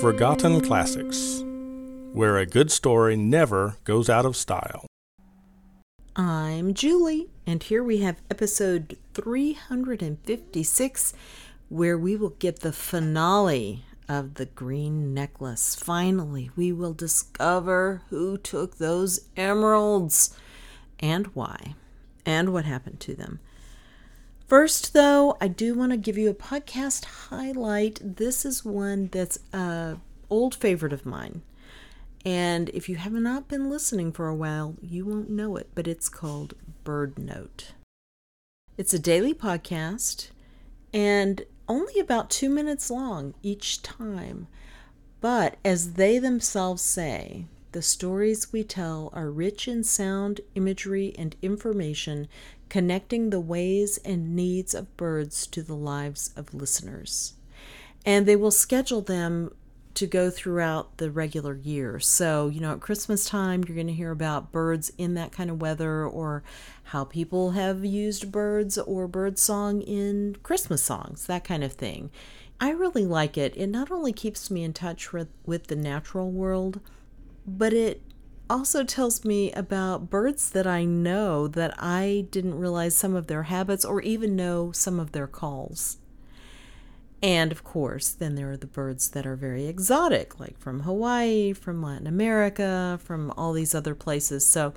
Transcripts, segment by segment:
Forgotten Classics, where a good story never goes out of style. I'm Julie, and here we have episode 356, where we will get the finale of the green necklace. Finally, we will discover who took those emeralds and why, and what happened to them. First, though, I do want to give you a podcast highlight. This is one that's a old favorite of mine. And if you have not been listening for a while, you won't know it, but it's called BirdNote. It's a daily podcast and only about two minutes long each time. But as they themselves say, the stories we tell are rich in sound, imagery, and information connecting the ways and needs of birds to the lives of listeners. And they will schedule them to go throughout the regular year. So, you know, at Christmas time, you're going to hear about birds in that kind of weather or how people have used birds or bird song in Christmas songs, that kind of thing. I really like it. It not only keeps me in touch with, with the natural world, but it also tells me about birds that I know that I didn't realize some of their habits or even know some of their calls. And of course, then there are the birds that are very exotic, like from Hawaii, from Latin America, from all these other places. So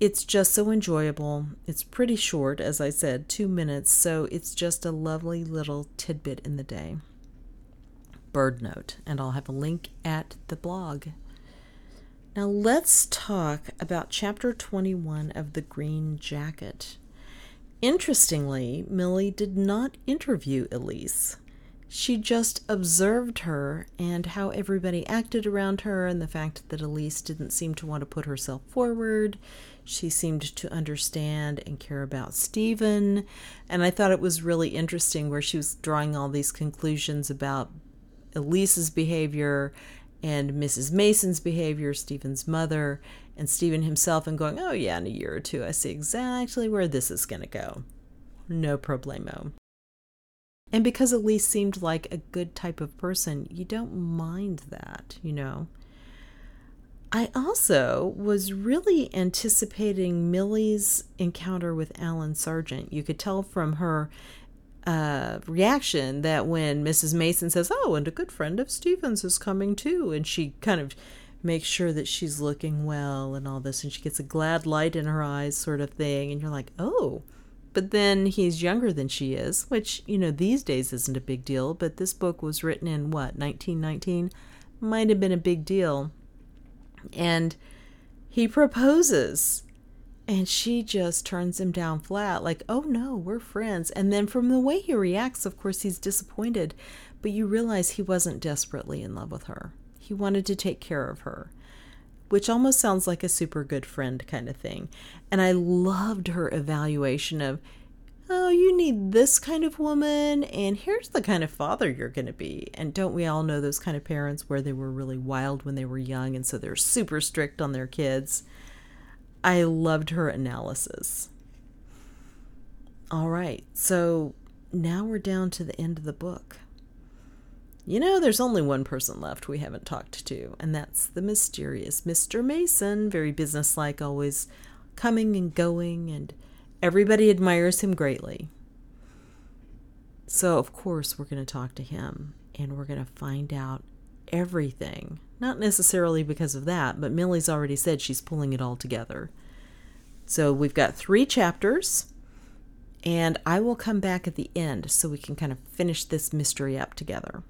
it's just so enjoyable. It's pretty short, as I said, two minutes. So it's just a lovely little tidbit in the day. BirdNote. And I'll have a link at the blog. Now let's talk about chapter 21 of The Green Jacket. Interestingly, Millie did not interview Elise. She just observed her and how everybody acted around her, and the fact that Elise didn't seem to want to put herself forward. She seemed to understand and care about Stephen. And I thought it was really interesting where she was drawing all these conclusions about Elise's behavior and Mrs. Mason's behavior, Stephen's mother, and Stephen himself, and going, oh, yeah, in a year or two, I see exactly where this is going to go. No problemo. And because Elise seemed like a good type of person, you don't mind that, you know. I also was really anticipating Millie's encounter with Alan Sargent. You could tell from her uh, reaction that when Mrs. Mason says, "Oh, and a good friend of Stephen's is coming too," and she kind of makes sure that she's looking well and all this, and she gets a glad light in her eyes, sort of thing, and you're like, "Oh." But then he's younger than she is, which, you know, these days isn't a big deal, but this book was written in what, 1919? Might have been a big deal. And he proposes and she just turns him down flat, like, oh no, we're friends. And then from the way he reacts, of course, he's disappointed, but you realize he wasn't desperately in love with her. He wanted to take care of her, which almost sounds like a super good friend kind of thing. And I loved her evaluation of, oh, you need this kind of woman, and here's the kind of father you're going to be. And don't we all know those kind of parents where they were really wild when they were young, and so they're super strict on their kids? I loved her analysis. All right, so now we're down to the end of the book. You know, there's only one person left we haven't talked to, and that's the mysterious Mr. Mason, very businesslike, always coming and going, and everybody admires him greatly. So, of course, we're going to talk to him, and we're going to find out everything. Not necessarily because of that, but Millie's already said she's pulling it all together. So we've got three chapters, and I will come back at the end so we can kind of finish this mystery up together.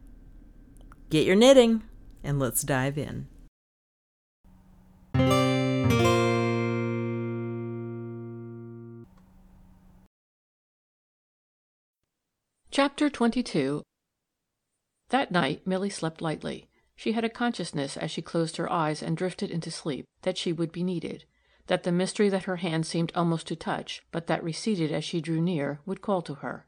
Get your knitting, and let's dive in. Chapter 22 That night Milly slept lightly. She had a consciousness as she closed her eyes and drifted into sleep that she would be needed that the mystery that her hand seemed almost to touch, but that receded as she drew near, would call to her.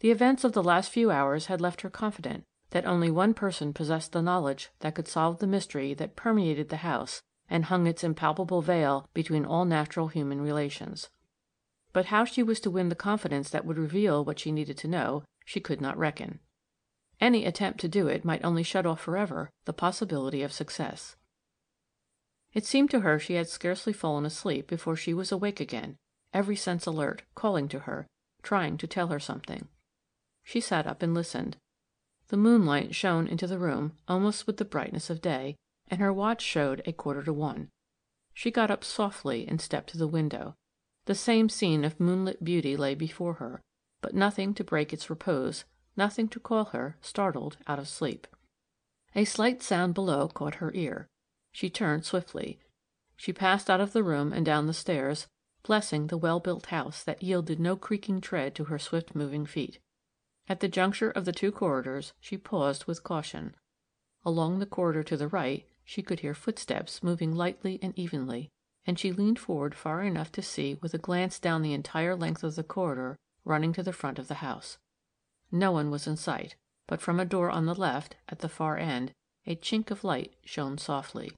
The events of the last few hours had left her confident that only one person possessed the knowledge that could solve the mystery that permeated the house and hung its impalpable veil between all natural human relations. But how she was to win the confidence that would reveal what she needed to know, she could not reckon. Any attempt to do it might only shut off forever the possibility of success. It seemed to her she had scarcely fallen asleep before she was awake again, every sense alert, calling to her, trying to tell her something. She sat up and listened. The moonlight shone into the room almost with the brightness of day, and her watch showed a quarter to one. She got up softly and stepped to the window. The same scene of moonlit beauty lay before her, but nothing to break its repose, nothing to call her, startled, out of sleep. A slight sound below caught her ear. She turned swiftly. She passed out of the room and down the stairs, blessing the well built house that yielded no creaking tread to her swift moving feet. At the juncture of the two corridors she paused with caution. Along the corridor to the right she could hear footsteps moving lightly and evenly, and she leaned forward far enough to see with a glance down the entire length of the corridor running to the front of the house. No one was in sight, but from a door on the left, at the far end, a chink of light shone softly.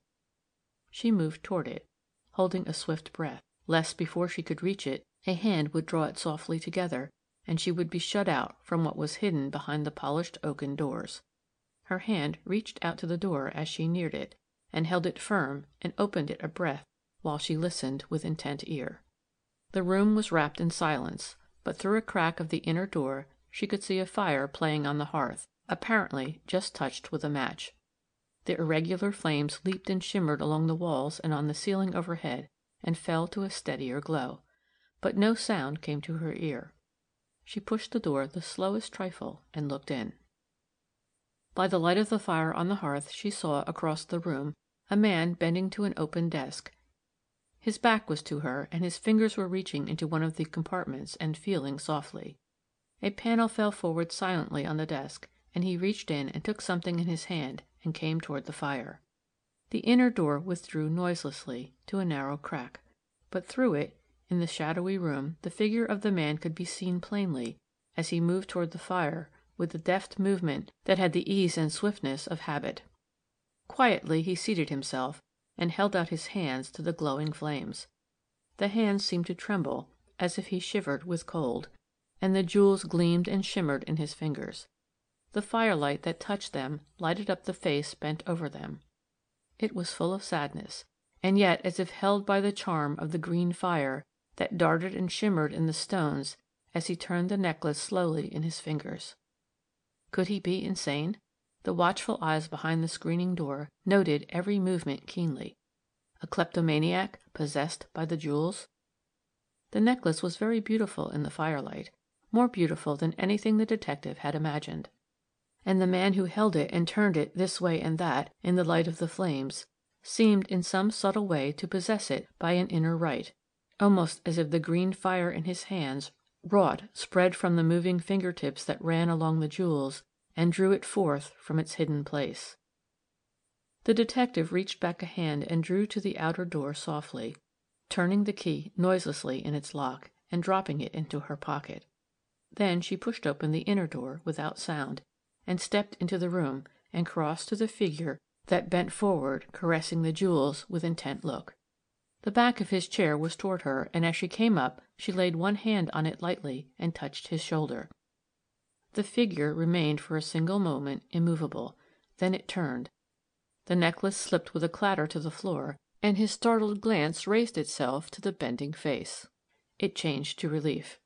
She moved toward it, holding a swift breath, lest before she could reach it, a hand would draw it softly together, and she would be shut out from what was hidden behind the polished oaken doors. Her hand reached out to the door as she neared it, and held it firm and opened it a breath while she listened with intent ear. The room was wrapped in silence, but through a crack of the inner door she could see a fire playing on the hearth, apparently just touched with a match. The irregular flames leaped and shimmered along the walls and on the ceiling overhead, and fell to a steadier glow. But no sound came to her ear. She pushed the door the slowest trifle and looked in. By the light of the fire on the hearth she saw, across the room, a man bending to an open desk. His back was to her, and his fingers were reaching into one of the compartments and feeling softly. A panel fell forward silently on the desk, and he reached in and took something in his hand and came toward the fire. The inner door withdrew noiselessly to a narrow crack, but through it, in the shadowy room, the figure of the man could be seen plainly as he moved toward the fire with the deft movement that had the ease and swiftness of habit. Quietly he seated himself and held out his hands to the glowing flames. The hands seemed to tremble as if he shivered with cold, and the jewels gleamed and shimmered in his fingers. The firelight that touched them lighted up the face bent over them. It was full of sadness, and yet as if held by the charm of the green fire that darted and shimmered in the stones as he turned the necklace slowly in his fingers. Could he be insane? The watchful eyes behind the screening door noted every movement keenly. A kleptomaniac possessed by the jewels? The necklace was very beautiful in the firelight, more beautiful than anything the detective had imagined and the man who held it and turned it this way and that in the light of the flames seemed in some subtle way to possess it by an inner right, almost as if the green fire in his hands wrought spread from the moving finger tips that ran along the jewels and drew it forth from its hidden place. The detective reached back a hand and drew to the outer door softly, turning the key noiselessly in its lock and dropping it into her pocket. Then she pushed open the inner door without sound and stepped into the room and crossed to the figure that bent forward, caressing the jewels with intent look. The back of his chair was toward her, and as she came up she laid one hand on it lightly and touched his shoulder. The figure remained for a single moment immovable, then it turned. The necklace slipped with a clatter to the floor, and his startled glance raised itself to the bending face. It changed to relief.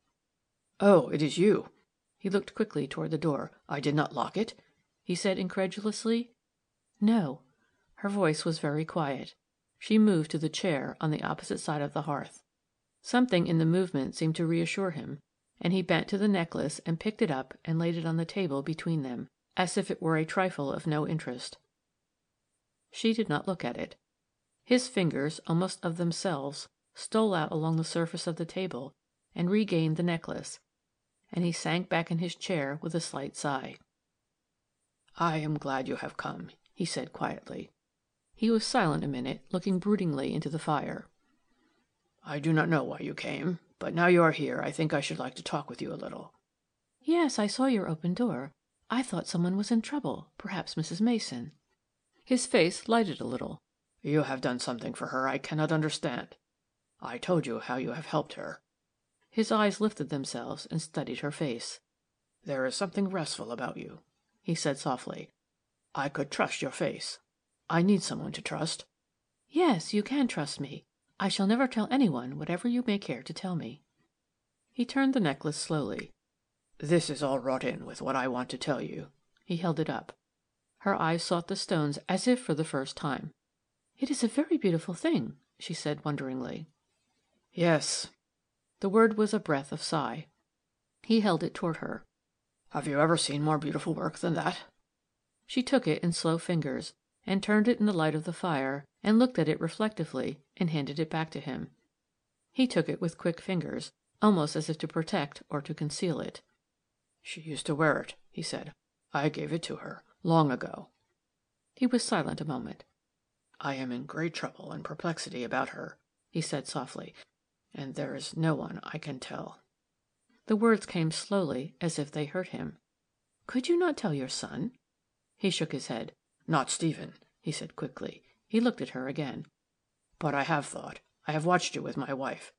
"Oh, it is you!" He looked quickly toward the door. "I did not lock it?" he said incredulously. "No." Her voice was very quiet. She moved to the chair on the opposite side of the hearth. Something in the movement seemed to reassure him, and he bent to the necklace and picked it up and laid it on the table between them, as if it were a trifle of no interest. She did not look at it. His fingers, almost of themselves, stole out along the surface of the table and regained the necklace, and he sank back in his chair with a slight sigh. "I am glad you have come," he said quietly. He was silent a minute, looking broodingly into the fire. "I do not know why you came, but now you are here I think I should like to talk with you a little." "Yes, I saw your open door. I thought some one was in trouble perhaps Mrs. Mason." His face lighted a little. "You have done something for her I cannot understand. I told you how you have helped her. His eyes lifted themselves and studied her face. "There is something restful about you. he said softly. I could trust your face. I need someone to trust. Yes, you can trust me. I shall never tell anyone whatever you may care to tell me. He turned the necklace slowly. This is all wrought in with what I want to tell you. He held it up. Her eyes sought the stones as if for the first time. It is a very beautiful thing, she said wonderingly. Yes. The word was a breath of sigh. He held it toward her. Have you ever seen more beautiful work than that? She took it in slow fingers, and turned it in the light of the fire, and looked at it reflectively, and handed it back to him. He took it with quick fingers, almost as if to protect or to conceal it. She used to wear it, he said. I gave it to her, long ago. He was silent a moment. I am in great trouble and perplexity about her, he said softly, and there is no one I can tell. The words came slowly, as if they hurt him. Could you not tell your son? He shook his head. Not Stephen, he said quickly. He looked at her again. But I have thought. I have watched you with my wife.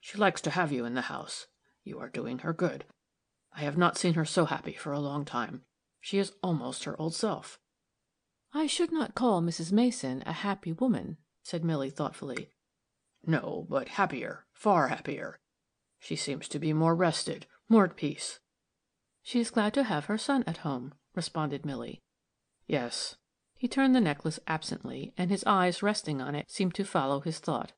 She likes to have you in the house. You are doing her good. I have not seen her so happy for a long time. She is almost her old self. I should not call Mrs. Mason a happy woman, said Milly thoughtfully. No, but happier, far happier. She seems to be more rested, more at peace. She is glad to have her son at home, responded Milly. Yes. He turned the necklace absently, and his eyes resting on it seemed to follow his thought.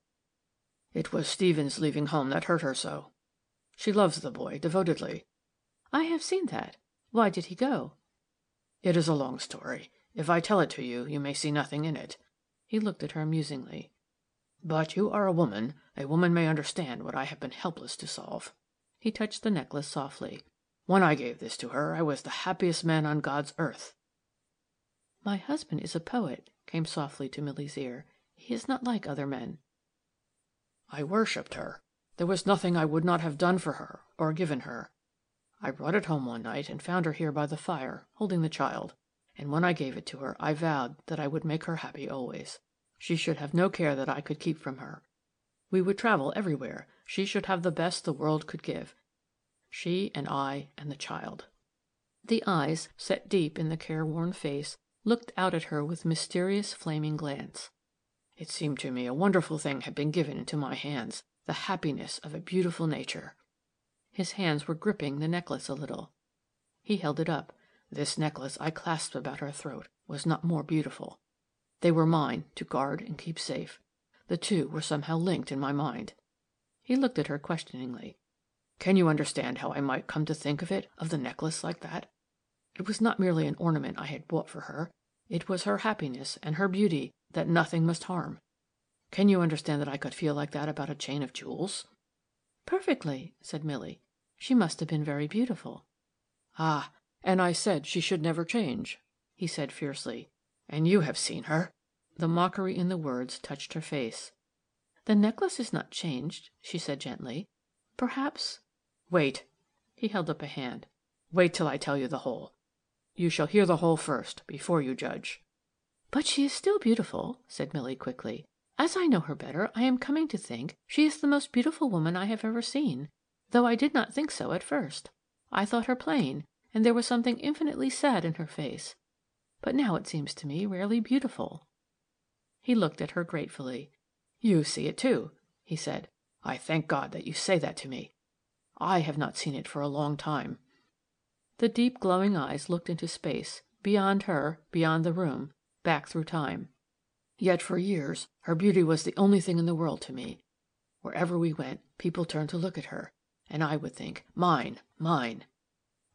It was Stephen's leaving home that hurt her so. She loves the boy devotedly. I have seen that. Why did he go? It is a long story. If I tell it to you, you may see nothing in it. He looked at her musingly. But you are a woman. A woman may understand what I have been helpless to solve. He touched the necklace softly. When I gave this to her, I was the happiest man on God's earth. My husband is a poet, came softly to Milly's ear. He is not like other men. I worshipped her. There was nothing I would not have done for her, or given her. I brought it home one night and found her here by the fire, holding the child, and when I gave it to her I vowed that I would make her happy always. She should have no care that I could keep from her. We would travel everywhere. She should have the best the world could give. She and I and the child. The eyes, set deep in the careworn face, looked out at her with mysterious flaming glance. It seemed to me a wonderful thing had been given into my hands, the happiness of a beautiful nature. His hands were gripping the necklace a little. He held it up. This necklace I clasped about her throat was not more beautiful. They were mine to guard and keep safe. The two were somehow linked in my mind. He looked at her questioningly. Can you understand how I might come to think of it, of the necklace like that? It was not merely an ornament I had bought for her. It was her happiness and her beauty that nothing must harm. Can you understand that I could feel like that about a chain of jewels? Perfectly, said Milly. She must have been very beautiful. Ah, and I said she should never change, he said fiercely. And you have seen her. The mockery in the words touched her face. The necklace is not changed, she said gently. Perhaps Wait. He held up a hand. Wait till I tell you the whole. You shall hear the whole first, before you judge. But she is still beautiful, said Milly quickly. As I know her better, I am coming to think she is the most beautiful woman I have ever seen, though I did not think so at first. I thought her plain, and there was something infinitely sad in her face. But now it seems to me rarely beautiful. He looked at her gratefully. You see it too, he said. I thank God that you say that to me. I have not seen it for a long time. The deep glowing eyes looked into space, beyond her, beyond the room, back through time. Yet for years her beauty was the only thing in the world to me. Wherever we went, people turned to look at her, and I would think, mine, mine.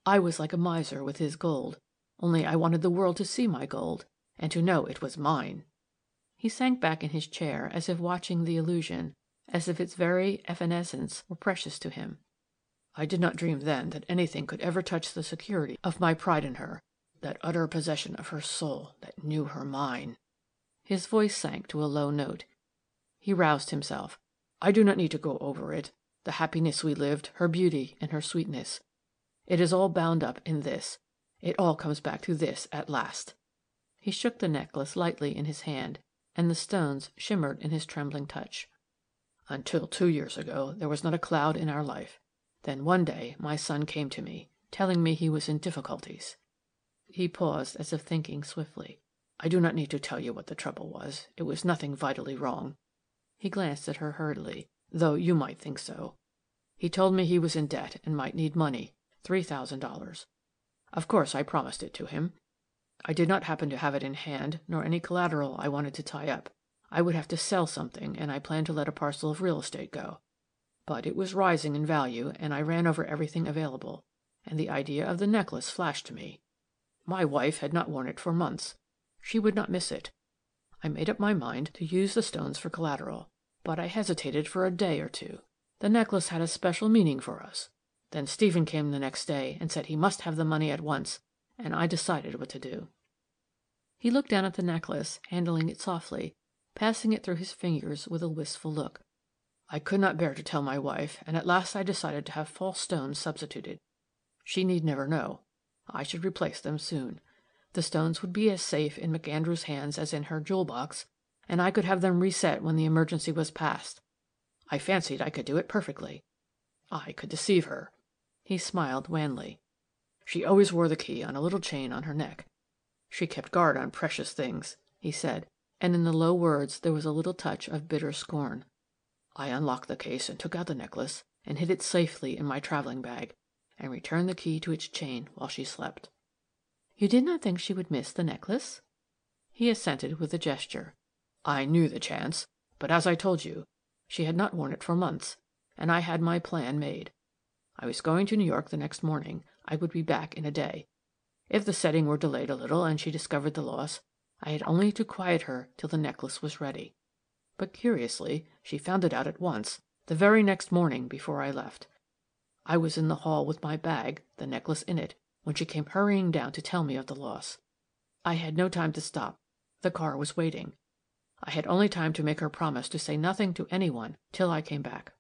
I was like a miser with his gold, only I wanted the world to see my gold, and to know it was mine. He sank back in his chair as if watching the illusion, as if its very evanescence were precious to him. I did not dream then that anything could ever touch the security of my pride in her, that utter possession of her soul that knew her mine. His voice sank to a low note. He roused himself. I do not need to go over it the happiness we lived, her beauty, and her sweetness. It is all bound up in this. It all comes back to this at last. He shook the necklace lightly in his hand, and the stones shimmered in his trembling touch. Until two years ago there was not a cloud in our life. Then one day my son came to me, telling me he was in difficulties. He paused, as if thinking swiftly. I do not need to tell you what the trouble was. It was nothing vitally wrong. He glanced at her hurriedly, though you might think so. He told me he was in debt and might need money three thousand dollars. Of course I promised it to him. I did not happen to have it in hand, nor any collateral I wanted to tie up. I would have to sell something, and I planned to let a parcel of real estate go. But it was rising in value, and I ran over everything available, and the idea of the necklace flashed to me. My wife had not worn it for months. She would not miss it. I made up my mind to use the stones for collateral, but I hesitated for a day or two. The necklace had a special meaning for us. Then Stephen came the next day and said he must have the money at once, and I decided what to do. He looked down at the necklace, handling it softly, passing it through his fingers with a wistful look. I could not bear to tell my wife, and at last I decided to have false stones substituted. She need never know. I should replace them soon. The stones would be as safe in McAndrew's hands as in her jewel box, and I could have them reset when the emergency was past. I fancied I could do it perfectly. I could deceive her. He smiled wanly. She always wore the key on a little chain on her neck. She kept guard on precious things, he said, and in the low words there was a little touch of bitter scorn. I unlocked the case and took out the necklace and hid it safely in my traveling bag, and returned the key to its chain while she slept. You did not think she would miss the necklace? He assented with a gesture. I knew the chance, but as I told you, she had not worn it for months, and I had my plan made. I was going to New York the next morning. I would be back in a day. If the setting were delayed a little and she discovered the loss, I had only to quiet her till the necklace was ready. But curiously, she found it out at once, the very next morning before I left. I was in the hall with my bag, the necklace in it, when she came hurrying down to tell me of the loss. I had no time to stop. The car was waiting. I had only time to make her promise to say nothing to any one till I came back.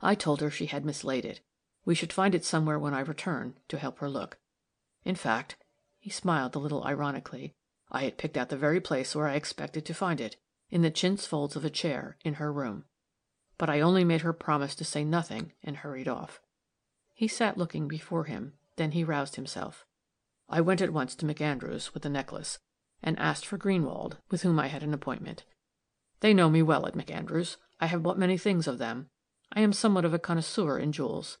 I told her she had mislaid it. We should find it somewhere when I return, to help her look. In fact, he smiled a little ironically, I had picked out the very place where I expected to find it, in the chintz folds of a chair in her room. But I only made her promise to say nothing and hurried off. He sat looking before him, then he roused himself. I went at once to McAndrew's with the necklace, and asked for Greenwald, with whom I had an appointment. They know me well at McAndrew's. I have bought many things of them. I am somewhat of a connoisseur in jewels.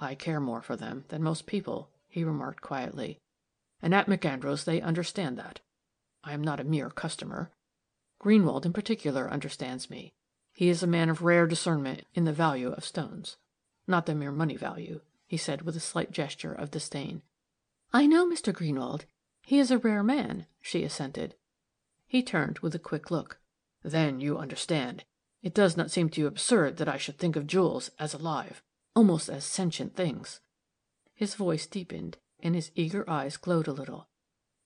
I care more for them than most people, he remarked quietly. And at McAndrew's they understand that. I am not a mere customer. Greenwald, in particular, understands me. He is a man of rare discernment in the value of stones. Not the mere money value he said with a slight gesture of disdain. I know Mr. Greenwald. He is a rare man, she assented. He turned with a quick look. Then you understand. It does not seem to you absurd that I should think of jewels as alive, almost as sentient things. His voice deepened, and his eager eyes glowed a little.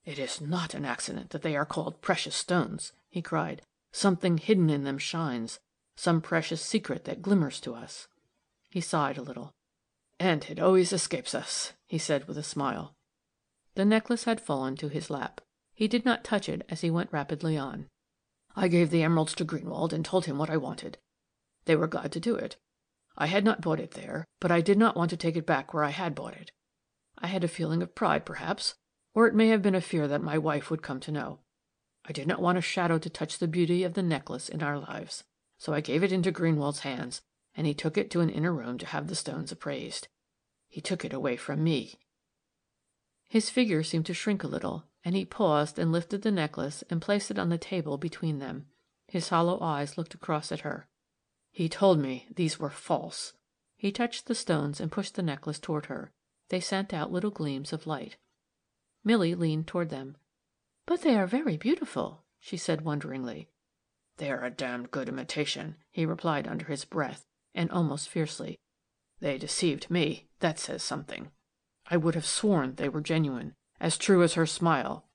It is not an accident that they are called precious stones, he cried. Something hidden in them shines, some precious secret that glimmers to us. He sighed a little. And it always escapes us, he said with a smile. The necklace had fallen to his lap. He did not touch it as he went rapidly on. I gave the emeralds to Greenwald and told him what I wanted. They were glad to do it. I had not bought it there, but I did not want to take it back where I had bought it. I had a feeling of pride, perhaps, or it may have been a fear that my wife would come to know. I did not want a shadow to touch the beauty of the necklace in our lives, so I gave it into Greenwald's hands and he took it to an inner room to have the stones appraised. He took it away from me. His figure seemed to shrink a little, and he paused and lifted the necklace and placed it on the table between them. His hollow eyes looked across at her. He told me these were false. He touched the stones and pushed the necklace toward her. They sent out little gleams of light. Milly leaned toward them. But they are very beautiful, she said wonderingly. They are a damned good imitation, he replied under his breath, and almost fiercely. They deceived me. That says something. I would have sworn they were genuine, as true as her smile.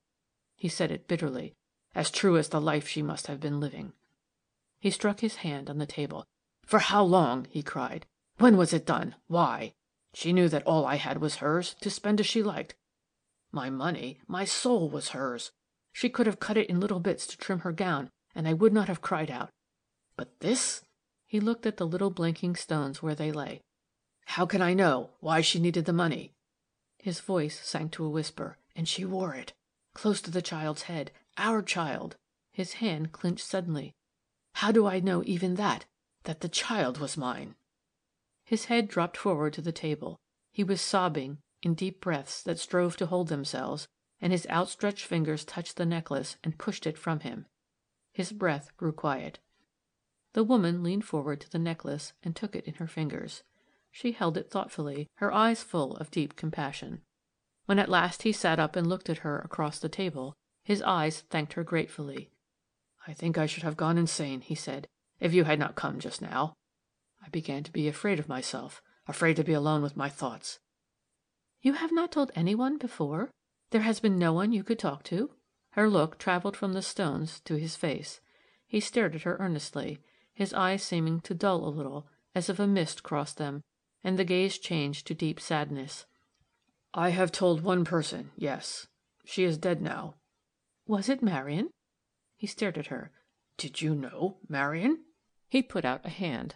He said it bitterly, as true as the life she must have been living. He struck his hand on the table. For how long? he cried. When was it done? Why? She knew that all I had was hers, to spend as she liked. My money, my soul was hers. She could have cut it in little bits to trim her gown, and I would not have cried out. But this? He looked at the little blinking stones where they lay. How can I know why she needed the money? His voice sank to a whisper. and she wore it close to the child's head our child." His hand clinched suddenly. "How do I know even that that the child was mine?" His head dropped forward to the table. He was sobbing in deep breaths that strove to hold themselves, and his outstretched fingers touched the necklace and pushed it from him. His breath grew quiet. The woman leaned forward to the necklace and took it in her fingers. She held it thoughtfully, her eyes full of deep compassion. When at last he sat up and looked at her across the table, his eyes thanked her gratefully. "I think I should have gone insane," he said, "if you had not come just now. I began to be afraid of myself afraid to be alone with my thoughts." "You have not told any one before? There has been no one you could talk to?" Her look traveled from the stones to his face. He stared at her earnestly, his eyes seeming to dull a little, as if a mist crossed them, and the gaze changed to deep sadness. "I have told one person yes. She is dead now." "Was it Marian?" He stared at her. "Did you know Marian?" He put out a hand.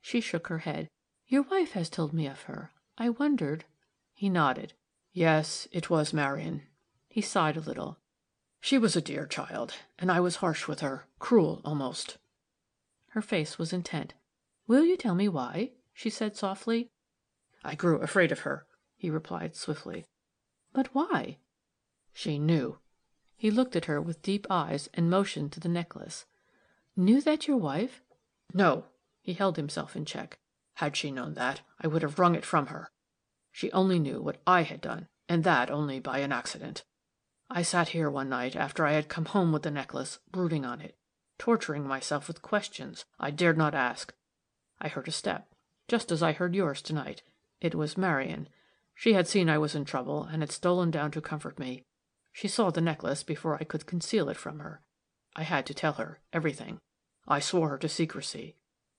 She shook her head. "Your wife has told me of her. I wondered He nodded. "Yes, it was Marian." He sighed a little. "She was a dear child, and I was harsh with her cruel, almost." Her face was intent. "Will you tell me why?" she said, softly. "I grew afraid of her," he replied, swiftly. "But why?" "She knew." He looked at her with deep eyes and motioned to the necklace. "Knew that your wife "No." He held himself in check. Had she known that, I would have wrung it from her. She only knew what I had done, and that only by an accident. I sat here one night after I had come home with the necklace, brooding on it, torturing myself with questions I dared not ask. I heard a step, just as I heard yours to night. It was Marian. She had seen I was in trouble, and had stolen down to comfort me. She saw the necklace before I could conceal it from her. I had to tell her everything. I swore her to secrecy.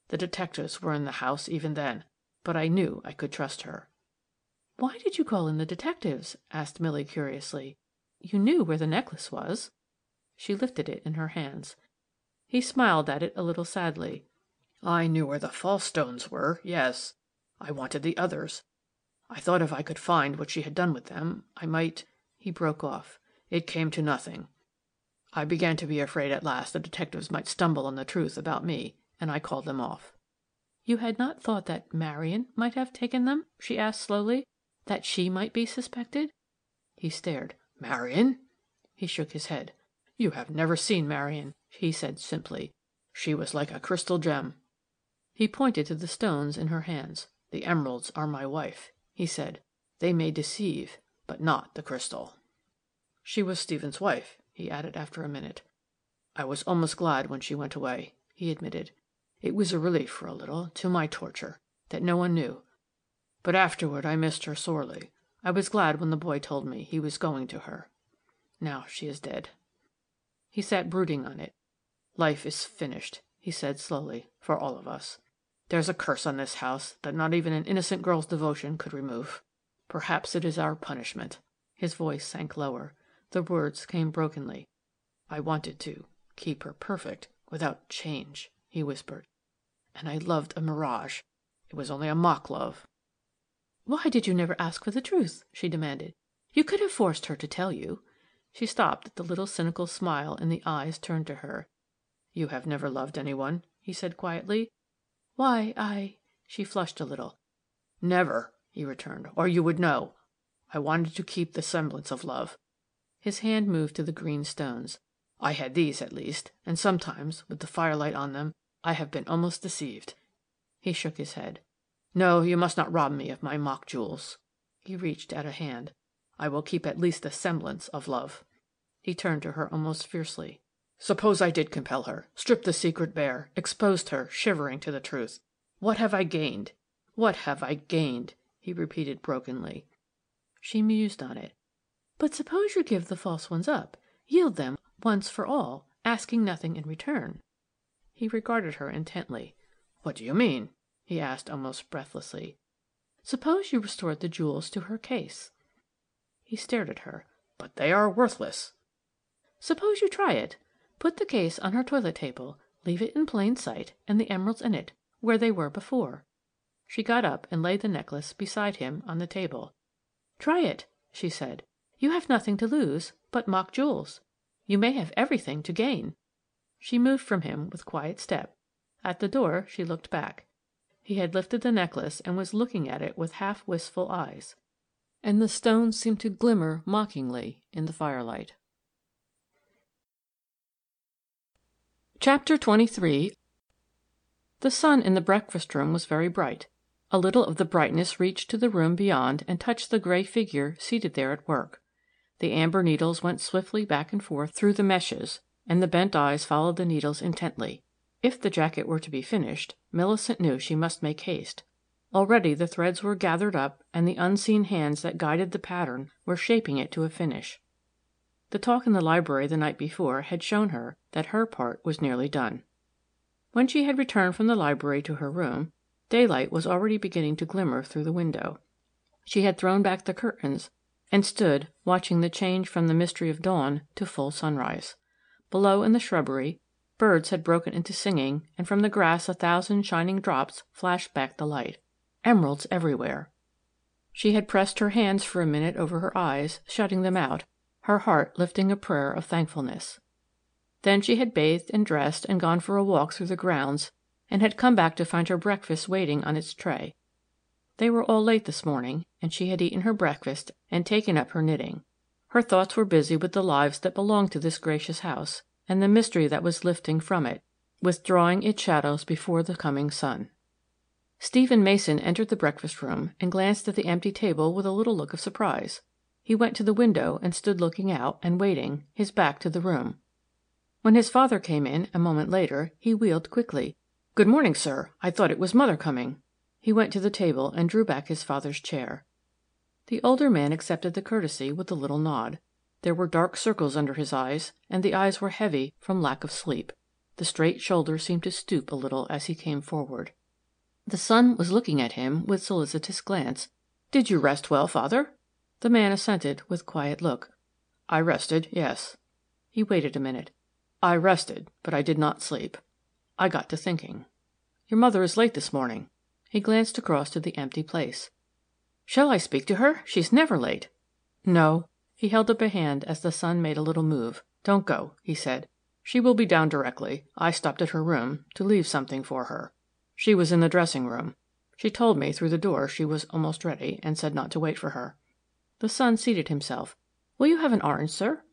The detectives were in the house even then, but I knew I could trust her." "Why did you call in the detectives?" asked Milly curiously. "You knew where the necklace was." She lifted it in her hands. He smiled at it a little sadly. "I knew where the false stones were yes. I wanted the others. I thought if I could find what she had done with them, I might He broke off. It came to nothing. I began to be afraid at last the detectives might stumble on the truth about me and I called them off." "You had not thought that Marian might have taken them?" she asked, slowly. "That she might be suspected?" He stared. "Marian?" He shook his head. "You have never seen Marian," he said, simply. "She was like a crystal gem." He pointed to the stones in her hands. "The emeralds are my wife," he said. "They may deceive, but not the crystal." "She was Stephen's wife," he added, after a minute. "I was almost glad when she went away," he admitted. It was a relief for a little, to my torture, that no one knew. But afterward I missed her sorely. I was glad when the boy told me he was going to her. Now she is dead." He sat brooding on it. "Life is finished," he said, slowly, "for all of us. There's a curse on this house that not even an innocent girl's devotion could remove. Perhaps it is our punishment." His voice sank lower. The words came brokenly. "I wanted to keep her perfect, without change," he whispered and I loved a mirage. It was only a mock love." "Why did you never ask for the truth?" she demanded. "You could have forced her to tell you." She stopped at the little cynical smile in the eyes turned to her. "You have never loved any one?" he said, quietly. "Why, I She flushed a little. "Never," he returned, "or you would know. I wanted to keep the semblance of love." His hand moved to the green stones. "I had these, at least, and sometimes, with the firelight on them, I have been almost deceived." He shook his head. "No, you must not rob me of my mock jewels." He reached out a hand. "I will keep at least the semblance of love." He turned to her almost fiercely. "Suppose I did compel her, stripped the secret bare, exposed her, shivering, to the truth. What have I gained? What have I gained?" he repeated brokenly. She mused on it. "But suppose you give the false ones up yield them, once for all, asking nothing in return?" He regarded her intently. "What do you mean?" he asked almost breathlessly. "Suppose you restored the jewels to her case?" He stared at her. "But they are worthless." "Suppose you try it. Put the case on her toilet table, leave it in plain sight, and the emeralds in it, where they were before." She got up and laid the necklace beside him on the table. "Try it," she said. You have nothing to lose but mock jewels. You may have everything to gain." She moved from him with quiet step. At the door she looked back. He had lifted the necklace and was looking at it with half wistful eyes, and the stones seemed to glimmer mockingly in the firelight. Chapter 23 The sun in the breakfast room was very bright. A little of the brightness reached to the room beyond and touched the gray figure seated there at work. The amber needles went swiftly back and forth through the meshes, and the bent eyes followed the needles intently. If the jacket were to be finished, Millicent knew she must make haste. Already the threads were gathered up, and the unseen hands that guided the pattern were shaping it to a finish. The talk in the library the night before had shown her that her part was nearly done. When she had returned from the library to her room, daylight was already beginning to glimmer through the window. She had thrown back the curtains, and stood watching the change from the mystery of dawn to full sunrise. Below in the shrubbery Birds had broken into singing, and from the grass a thousand shining drops flashed back the light. Emeralds everywhere! She had pressed her hands for a minute over her eyes, shutting them out, her heart lifting a prayer of thankfulness. Then she had bathed and dressed and gone for a walk through the grounds, and had come back to find her breakfast waiting on its tray. They were all late this morning, and she had eaten her breakfast and taken up her knitting. Her thoughts were busy with the lives that belonged to this gracious house, and the mystery that was lifting from it, withdrawing its shadows before the coming sun. Stephen Mason entered the breakfast room and glanced at the empty table with a little look of surprise. He went to the window and stood looking out and waiting, his back to the room. When his father came in, a moment later, he wheeled quickly. "Good morning, sir. I thought it was mother coming." He went to the table and drew back his father's chair. The older man accepted the courtesy with a little nod. There were dark circles under his eyes, and the eyes were heavy from lack of sleep. The straight shoulders seemed to stoop a little as he came forward. The son was looking at him with solicitous glance. "Did you rest well, father?" The man assented with quiet look. "I rested, yes." He waited a minute. "I rested, but I did not sleep. I got to thinking. Your mother is late this morning." He glanced across to the empty place. "Shall I speak to her? She's never late." "No. He held up a hand as the son made a little move. "Don't go," he said. "She will be down directly. I stopped at her room, to leave something for her. She was in the dressing room. She told me through the door she was almost ready, and said not to wait for her." The son seated himself. "Will you have an orange, sir?"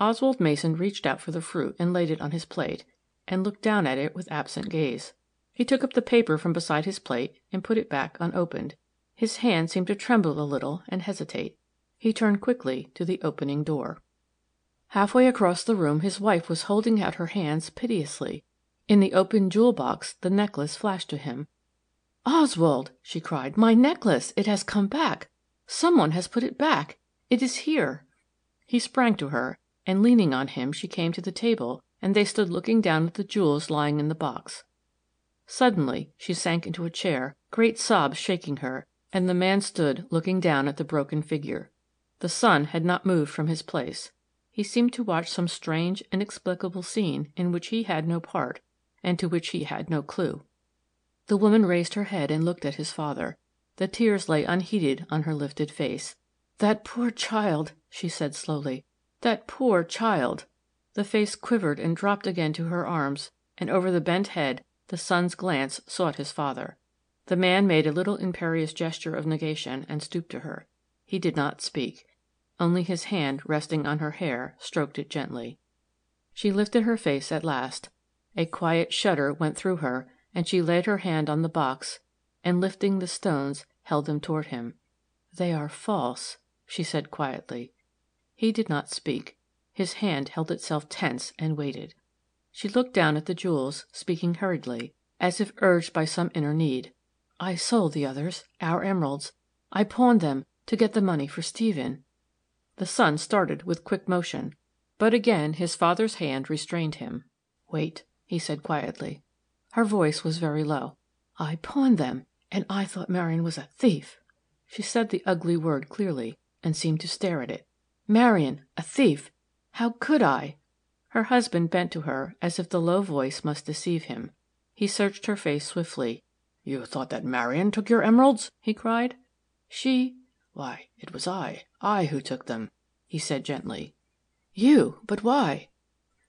Oswald Mason reached out for the fruit and laid it on his plate, and looked down at it with absent gaze. He took up the paper from beside his plate and put it back unopened. His hand seemed to tremble a little and hesitate. He turned quickly to the opening door. Halfway across the room his wife was holding out her hands piteously. In the open jewel box the necklace flashed to him. "Oswald!" she cried. "My necklace! It has come back! Some one has put it back! It is here!" He sprang to her, and leaning on him she came to the table, and they stood looking down at the jewels lying in the box. Suddenly she sank into a chair, great sobs shaking her, and the man stood looking down at the broken figure. The son had not moved from his place. He seemed to watch some strange, inexplicable scene in which he had no part, and to which he had no clue. The woman raised her head and looked at his father. The tears lay unheeded on her lifted face. "That poor child!" she said slowly. "That poor child!" The face quivered and dropped again to her arms, and over the bent head the son's glance sought his father. The man made a little imperious gesture of negation and stooped to her. He did not speak. Only his hand, resting on her hair, stroked it gently. She lifted her face at last. A quiet shudder went through her, and she laid her hand on the box, and lifting the stones, held them toward him. "They are false," she said quietly. He did not speak. His hand held itself tense and waited. She looked down at the jewels, speaking hurriedly, as if urged by some inner need. "I sold the others our emeralds. I pawned them to get the money for Stephen." The son started with quick motion, but again his father's hand restrained him. "Wait," he said quietly. Her voice was very low. "I pawned them, and I thought Marion was a thief." She said the ugly word clearly, and seemed to stare at it. "Marion a thief! How could I?" Her husband bent to her as if the low voice must deceive him. He searched her face swiftly. "You thought that Marion took your emeralds?" he cried. "She why, it was I I who took them. he said gently. You? But why?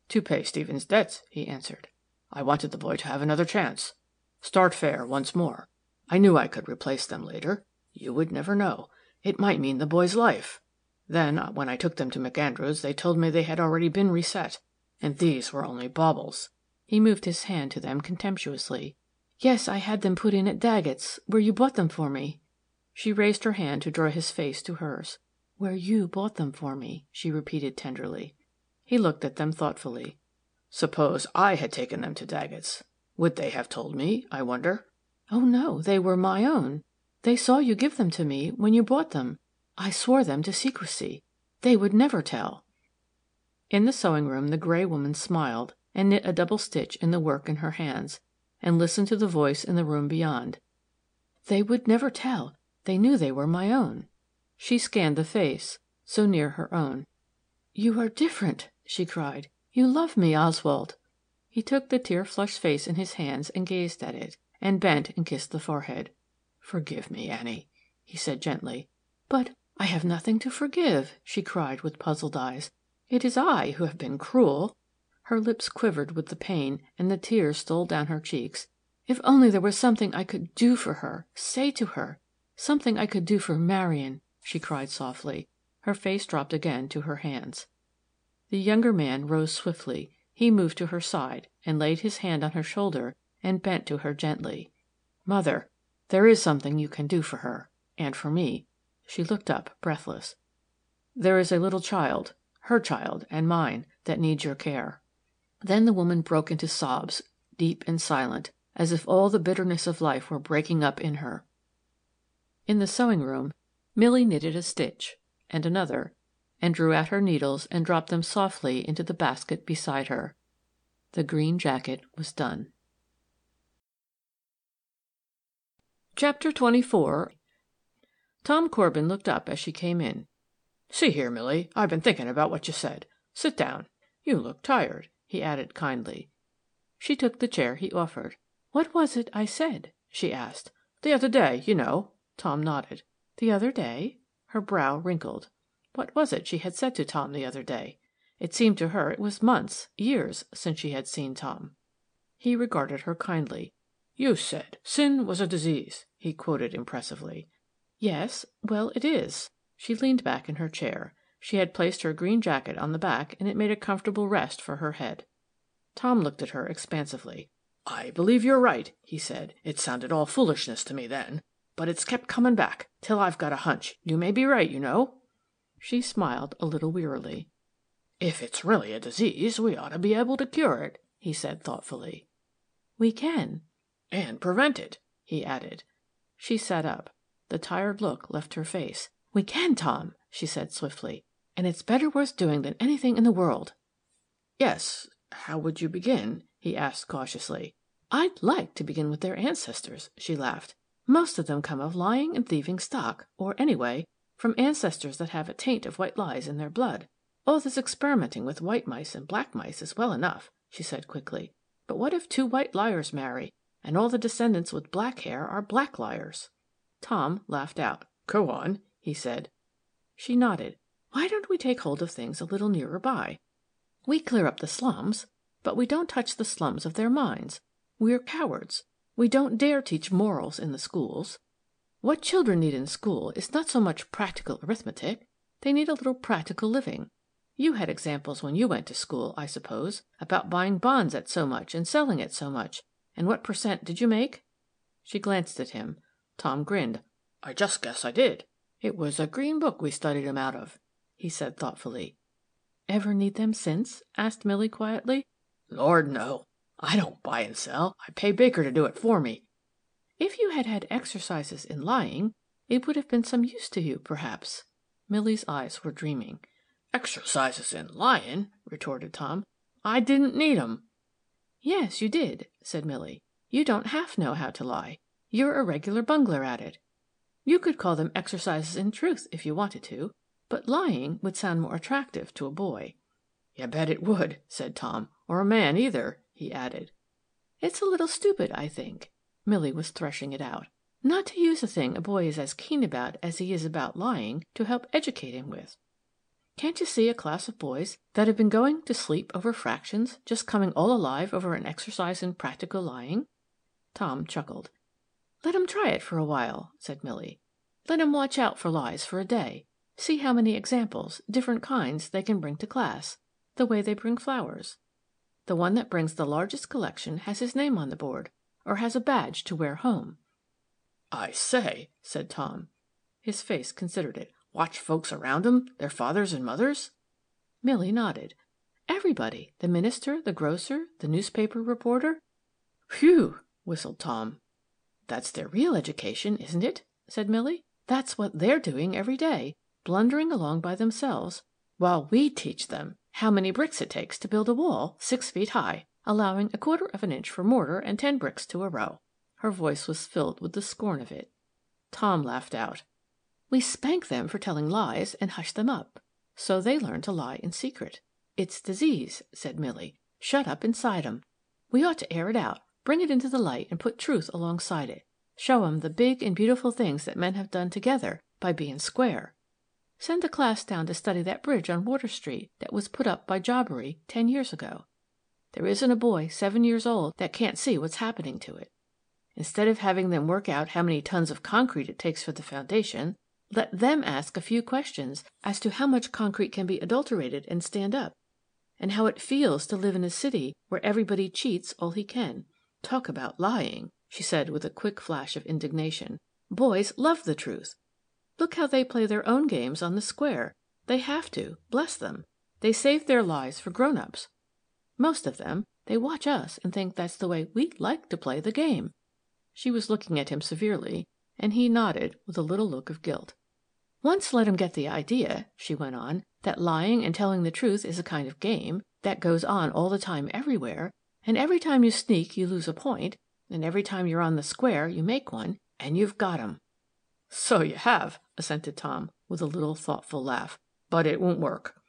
To pay Stephen's debts, he answered. I wanted the boy to have another chance. Start fair once more. I knew I could replace them later. You would never know. It might mean the boy's life. Then, when I took them to McAndrews, they told me they had already been reset, and these were only baubles. He moved his hand to them contemptuously. Yes, I had them put in at Daggett's, where you bought them for me. She raised her hand to draw his face to hers. Where you bought them for me, she repeated tenderly. He looked at them thoughtfully. Suppose I had taken them to Daggett's. Would they have told me, I wonder? Oh, no, they were my own. They saw you give them to me when you bought them. I swore them to secrecy. They would never tell. In the sewing room the gray woman smiled, and knit a double stitch in the work in her hands, and listened to the voice in the room beyond. They would never tell. They knew they were my own. She scanned the face, so near her own. You are different, she cried. You love me, Oswald. He took the tear flushed face in his hands and gazed at it, and bent and kissed the forehead. Forgive me, Annie, he said gently. But I have nothing to forgive, she cried with puzzled eyes. It is I who have been cruel. Her lips quivered with the pain, and the tears stole down her cheeks. If only there were something I could do for her, say to her, something I could do for Marian, she cried softly. Her face dropped again to her hands. The younger man rose swiftly. He moved to her side, and laid his hand on her shoulder, and bent to her gently. Mother, there is something you can do for her, and for me. She looked up, breathless. There is a little child, her child and mine, that needs your care. Then the woman broke into sobs, deep and silent, as if all the bitterness of life were breaking up in her. In the sewing room, Milly knitted a stitch, and another, and drew out her needles and dropped them softly into the basket beside her. The green jacket was done. Chapter 24 Tom Corbin looked up as she came in. See here, Milly, I've been thinking about what you said. Sit down. You look tired, he added kindly. She took the chair he offered. What was it I said? she asked. The other day, you know. Tom nodded. The other day? Her brow wrinkled. What was it she had said to Tom the other day? It seemed to her it was months, years, since she had seen Tom. He regarded her kindly. You said sin was a disease, he quoted impressively. Yes, well, it is. She leaned back in her chair. She had placed her green jacket on the back, and it made a comfortable rest for her head. Tom looked at her expansively. I believe you're right, he said. It sounded all foolishness to me then but it's kept coming back, till I've got a hunch you may be right, you know." She smiled a little wearily. "If it's really a disease, we ought to be able to cure it," he said thoughtfully. "We can." "And prevent it," he added. She sat up. The tired look left her face. "We can, Tom," she said swiftly. "And it's better worth doing than anything in the world." "Yes. How would you begin?" he asked cautiously. "I'd like to begin with their ancestors," she laughed. Most of them come of lying and thieving stock, or, anyway, from ancestors that have a taint of white lies in their blood. All this experimenting with white mice and black mice is well enough," she said quickly. "But what if two white liars marry, and all the descendants with black hair are black liars?" Tom laughed out. "Go on," he said. She nodded. "Why don't we take hold of things a little nearer by? We clear up the slums, but we don't touch the slums of their minds. We're cowards. We don't dare teach morals in the schools. What children need in school is not so much practical arithmetic; they need a little practical living. You had examples when you went to school, I suppose, about buying bonds at so much and selling at so much, and what per cent did you make?" She glanced at him. Tom grinned. "I just guess I did." "It was a green book we studied 'em out of," he said thoughtfully. "Ever need them since?" asked Milly quietly. "Lord, no. I don't buy and sell. I pay Baker to do it for me." "If you had had exercises in lying, it would have been some use to you, perhaps." Milly's eyes were dreaming. "Exercises in lying!" retorted Tom. "I didn't need 'em." "Yes, you did," said Milly. "You don't half know how to lie. You're a regular bungler at it. You could call them exercises in truth if you wanted to, but lying would sound more attractive to a boy." "You bet it would," said Tom. "Or a man, either he added. "It's a little stupid, I think." Milly was threshing it out. "Not to use a thing a boy is as keen about as he is about lying, to help educate him with." Can't you see a class of boys that have been going to sleep over fractions just coming all alive over an exercise in practical lying?" Tom chuckled. "Let 'em try it for a while," said Milly. "Let 'em watch out for lies for a day. See how many examples, different kinds, they can bring to class the way they bring flowers. The one that brings the largest collection has his name on the board, or has a badge to wear home." "I say," said Tom. His face considered it. "Watch folks around 'em their fathers and mothers?" Milly nodded. "Everybody the minister, the grocer, the newspaper reporter." "Whew!" whistled Tom. "That's their real education, isn't it?" said Milly. "That's what they're doing every day, blundering along by themselves, while we teach them how many bricks it takes to build a wall six feet high, allowing a quarter of an inch for mortar and ten bricks to a row." Her voice was filled with the scorn of it. Tom laughed out. "We spank them for telling lies, and hush them up. So they learn to lie in secret. It's disease," said Milly, "shut up inside 'em. We ought to air it out, bring it into the light and put truth alongside it. Show 'em the big and beautiful things that men have done together by being square. Send a class down to study that bridge on Water Street that was put up by Jobbery ten years ago. There isn't a boy seven years old that can't see what's happening to it. Instead of having them work out how many tons of concrete it takes for the foundation, let them ask a few questions as to how much concrete can be adulterated and stand up, and how it feels to live in a city where everybody cheats all he can. Talk about lying!" she said with a quick flash of indignation. "Boys love the truth. Look how they play their own games on the square. They have to, bless them. They save their lies for grown ups. Most of them. They watch us and think that's the way we'd like to play the game." She was looking at him severely, and he nodded with a little look of guilt. "Once let 'em get the idea," she went on, "that lying and telling the truth is a kind of game, that goes on all the time everywhere, and every time you sneak you lose a point, and every time you're on the square you make one, and you've got 'em. "So you have," assented Tom, with a little thoughtful laugh. "But it won't work."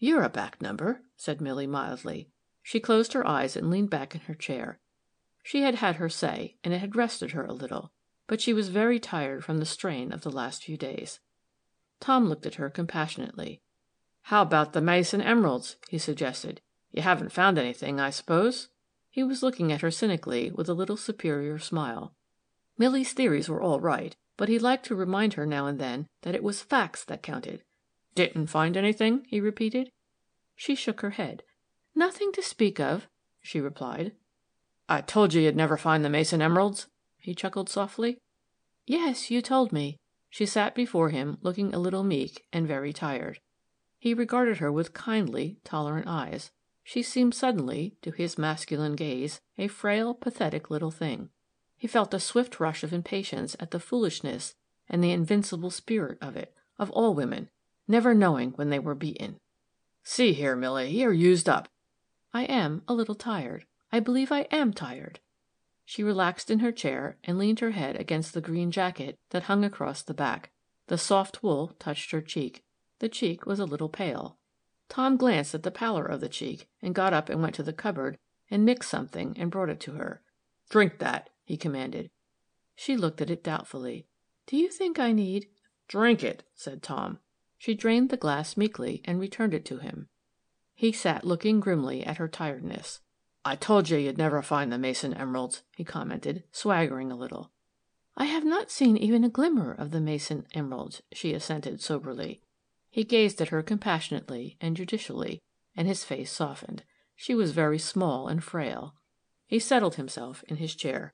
"You're a back number," said Milly mildly. She closed her eyes and leaned back in her chair. She had had her say, and it had rested her a little, but she was very tired from the strain of the last few days. Tom looked at her compassionately. "How about the Mason emeralds?" he suggested. "You haven't found anything, I suppose?" He was looking at her cynically, with a little superior smile. Milly's theories were all right but he liked to remind her now and then that it was facts that counted. "Didn't find anything?" he repeated. She shook her head. "Nothing to speak of," she replied. "I told you you'd never find the Mason emeralds," he chuckled softly. "Yes, you told me." She sat before him, looking a little meek and very tired. He regarded her with kindly, tolerant eyes. She seemed suddenly, to his masculine gaze, a frail, pathetic little thing. He felt a swift rush of impatience at the foolishness and the invincible spirit of it, of all women, never knowing when they were beaten. "See here, Milly, you're used up." "I am a little tired. I believe I am tired." She relaxed in her chair and leaned her head against the green jacket that hung across the back. The soft wool touched her cheek. The cheek was a little pale. Tom glanced at the pallor of the cheek, and got up and went to the cupboard and mixed something and brought it to her. "Drink that," he commanded. She looked at it doubtfully. "Do you think I need "Drink it," said Tom. She drained the glass meekly and returned it to him. He sat looking grimly at her tiredness. "I told you you'd never find the Mason emeralds," he commented, swaggering a little. "I have not seen even a glimmer of the Mason emeralds," she assented soberly. He gazed at her compassionately and judicially, and his face softened. She was very small and frail. He settled himself in his chair.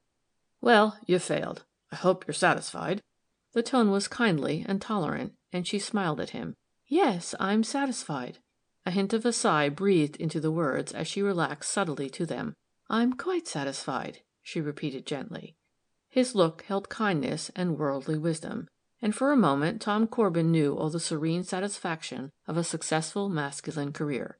"Well, you've failed. I hope you're satisfied." The tone was kindly and tolerant, and she smiled at him. "Yes, I'm satisfied." A hint of a sigh breathed into the words as she relaxed subtly to them. "I'm quite satisfied," she repeated gently. His look held kindness and worldly wisdom, and for a moment Tom Corbin knew all the serene satisfaction of a successful masculine career.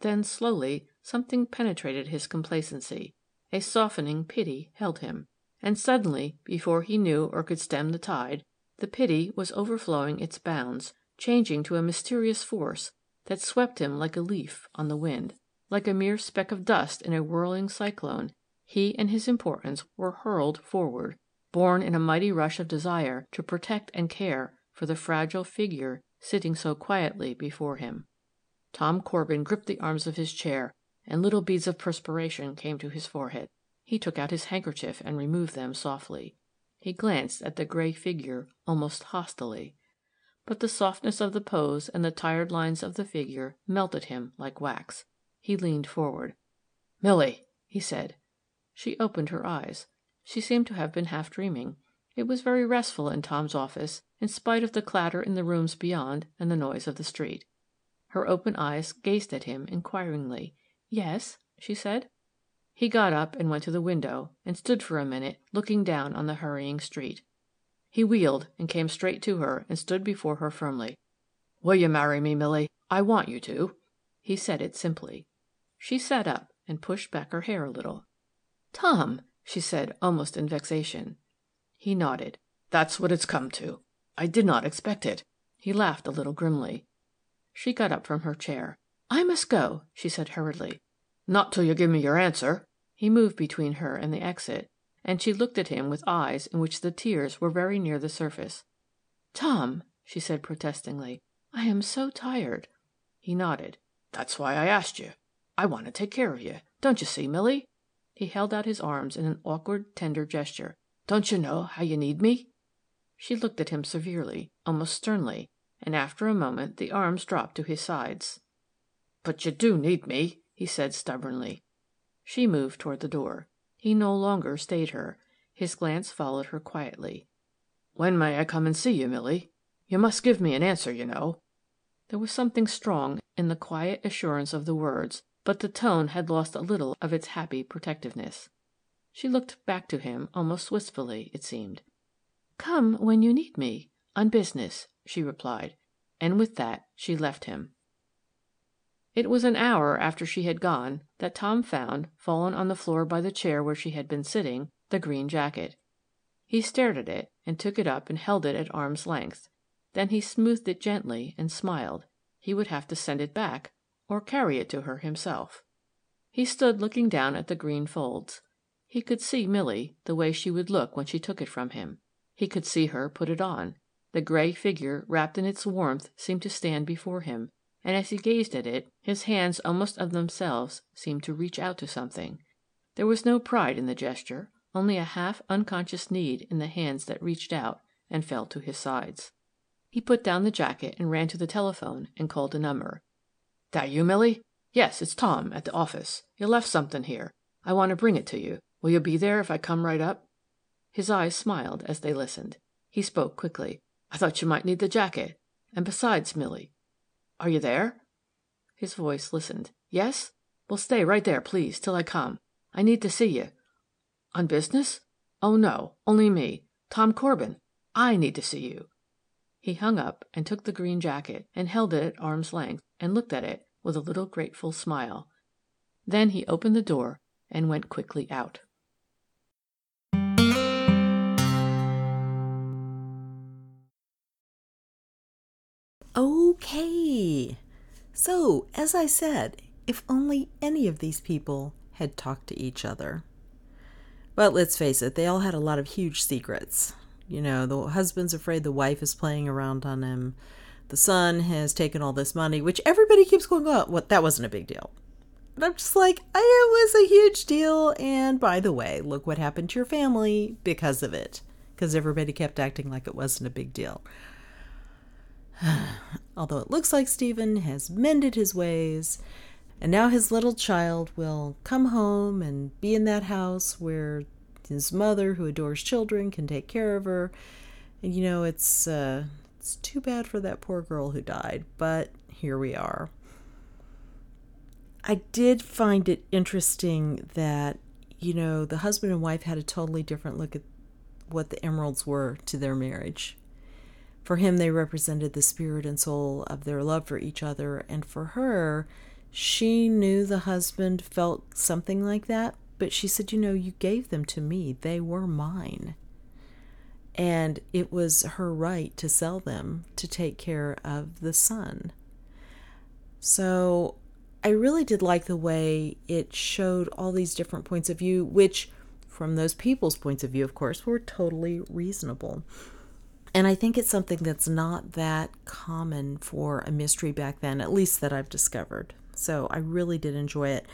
Then, slowly, something penetrated his complacency a softening pity held him and suddenly, before he knew or could stem the tide, the pity was overflowing its bounds, changing to a mysterious force that swept him like a leaf on the wind. Like a mere speck of dust in a whirling cyclone, he and his importance were hurled forward, borne in a mighty rush of desire to protect and care for the fragile figure sitting so quietly before him. Tom Corbin gripped the arms of his chair, and little beads of perspiration came to his forehead. He took out his handkerchief and removed them softly. He glanced at the gray figure almost hostilely. But the softness of the pose and the tired lines of the figure melted him like wax. He leaned forward. "Milly!" he said. She opened her eyes. She seemed to have been half dreaming. It was very restful in Tom's office, in spite of the clatter in the rooms beyond and the noise of the street. Her open eyes gazed at him inquiringly. "Yes?" she said. He got up and went to the window, and stood for a minute looking down on the hurrying street. He wheeled and came straight to her and stood before her firmly. "Will you marry me, Milly? I want you to." He said it simply. She sat up and pushed back her hair a little. "Tom!" She said, almost in vexation. He nodded. "That's what it's come to. I did not expect it." He laughed a little grimly. She got up from her chair. "I must go," she said hurriedly. "Not till you give me your answer." He moved between her and the exit, and she looked at him with eyes in which the tears were very near the surface. "Tom," she said protestingly, "I am so tired." He nodded. "That's why I asked you. I want to take care of you. Don't you see, Milly?" He held out his arms in an awkward, tender gesture. "Don't you know how you need me?" She looked at him severely, almost sternly, and after a moment the arms dropped to his sides. "But you do need me," he said stubbornly. She moved toward the door. He no longer stayed her. His glance followed her quietly. "When may I come and see you, Milly? You must give me an answer, you know." There was something strong in the quiet assurance of the words, but the tone had lost a little of its happy protectiveness. She looked back to him almost wistfully, it seemed. "Come when you need me on business," she replied, and with that she left him. It was an hour after she had gone that Tom found, fallen on the floor by the chair where she had been sitting, the green jacket. He stared at it, and took it up and held it at arm's length. Then he smoothed it gently and smiled. He would have to send it back, or carry it to her himself. He stood looking down at the green folds. He could see Milly, the way she would look when she took it from him. He could see her put it on. The gray figure wrapped in its warmth seemed to stand before him and as he gazed at it, his hands almost of themselves seemed to reach out to something. There was no pride in the gesture, only a half unconscious need in the hands that reached out and fell to his sides. He put down the jacket and ran to the telephone and called a number. "That you, Milly? Yes, it's Tom, at the office. You left something here. I want to bring it to you. Will you be there if I come right up?" His eyes smiled as they listened. He spoke quickly. "I thought you might need the jacket. And besides, Milly, are you there?" His voice listened. "Yes? Well, stay right there, please, till I come. I need to see you." "On business?" "Oh, no. Only me. Tom Corbin. I need to see you." He hung up and took the green jacket and held it at arm's length and looked at it with a little grateful smile. Then he opened the door and went quickly out. Okay. So, as I said, if only any of these people had talked to each other. But let's face it, they all had a lot of huge secrets. You know, the husband's afraid the wife is playing around on him. The son has taken all this money, which everybody keeps going, oh, that wasn't a big deal. And I'm just like, it was a huge deal. And by the way, look what happened to your family because of it. Because everybody kept acting like it wasn't a big deal. Although it looks like Stephen has mended his ways, and now his little child will come home and be in that house where his mother, who adores children, can take care of her. And you know, it's uh, it's too bad for that poor girl who died, but here we are. I did find it interesting that you know the husband and wife had a totally different look at what the emeralds were to their marriage. For him, they represented the spirit and soul of their love for each other. And for her, she knew the husband felt something like that, but she said, You know, you gave them to me, they were mine. And it was her right to sell them to take care of the son. So I really did like the way it showed all these different points of view, which, from those people's points of view, of course, were totally reasonable. And I think it's something that's not that common for a mystery back then, at least that I've discovered. So I really did enjoy it.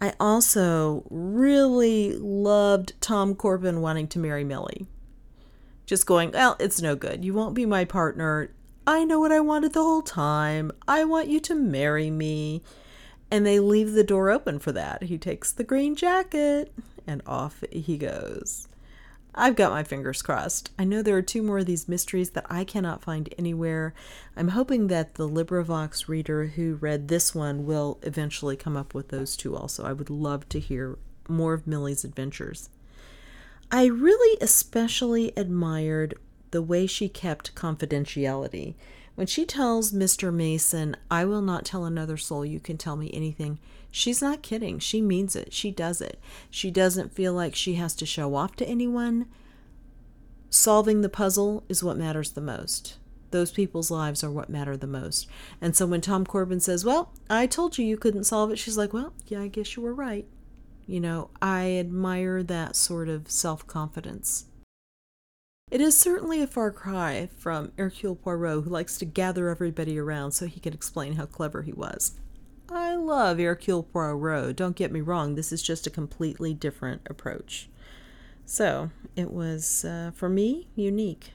I also really loved Tom Corbin wanting to marry Millie. Just going, well, it's no good. You won't be my partner. I know what I wanted the whole time. I want you to marry me. And they leave the door open for that. He takes the green jacket and off he goes. I've got my fingers crossed. I know there are two more of these mysteries that I cannot find anywhere. I'm hoping that the LibriVox reader who read this one will eventually come up with those two also. I would love to hear more of Millie's adventures. I really especially admired the way she kept confidentiality. When she tells Mr. Mason, I will not tell another soul you can tell me anything, She's not kidding. She means it. She does it. She doesn't feel like she has to show off to anyone. Solving the puzzle is what matters the most. Those people's lives are what matter the most. And so when Tom Corbin says, Well, I told you you couldn't solve it, she's like, Well, yeah, I guess you were right. You know, I admire that sort of self confidence. It is certainly a far cry from Hercule Poirot, who likes to gather everybody around so he can explain how clever he was. I love Hercule Poirot. Don't get me wrong, this is just a completely different approach. So it was, uh, for me, unique.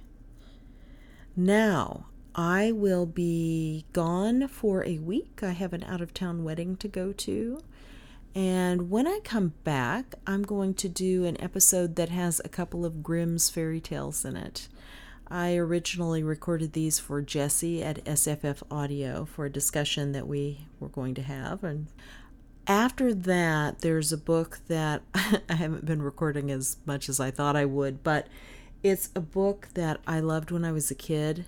Now, I will be gone for a week. I have an out of town wedding to go to. And when I come back, I'm going to do an episode that has a couple of Grimm's fairy tales in it. I originally recorded these for Jesse at SFF Audio for a discussion that we were going to have. And after that, there's a book that I haven't been recording as much as I thought I would, but it's a book that I loved when I was a kid.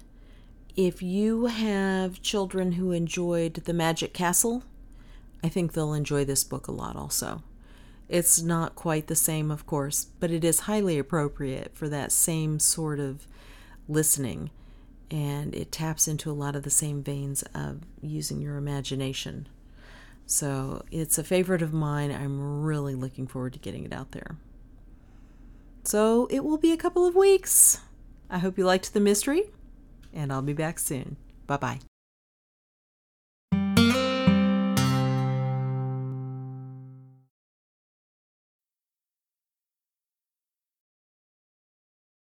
If you have children who enjoyed The Magic Castle, I think they'll enjoy this book a lot also. It's not quite the same, of course, but it is highly appropriate for that same sort of listening and it taps into a lot of the same veins of using your imagination. So it's a favorite of mine. I'm really looking forward to getting it out there. So it will be a couple of weeks. I hope you liked the mystery, and I'll be back soon. Bye bye.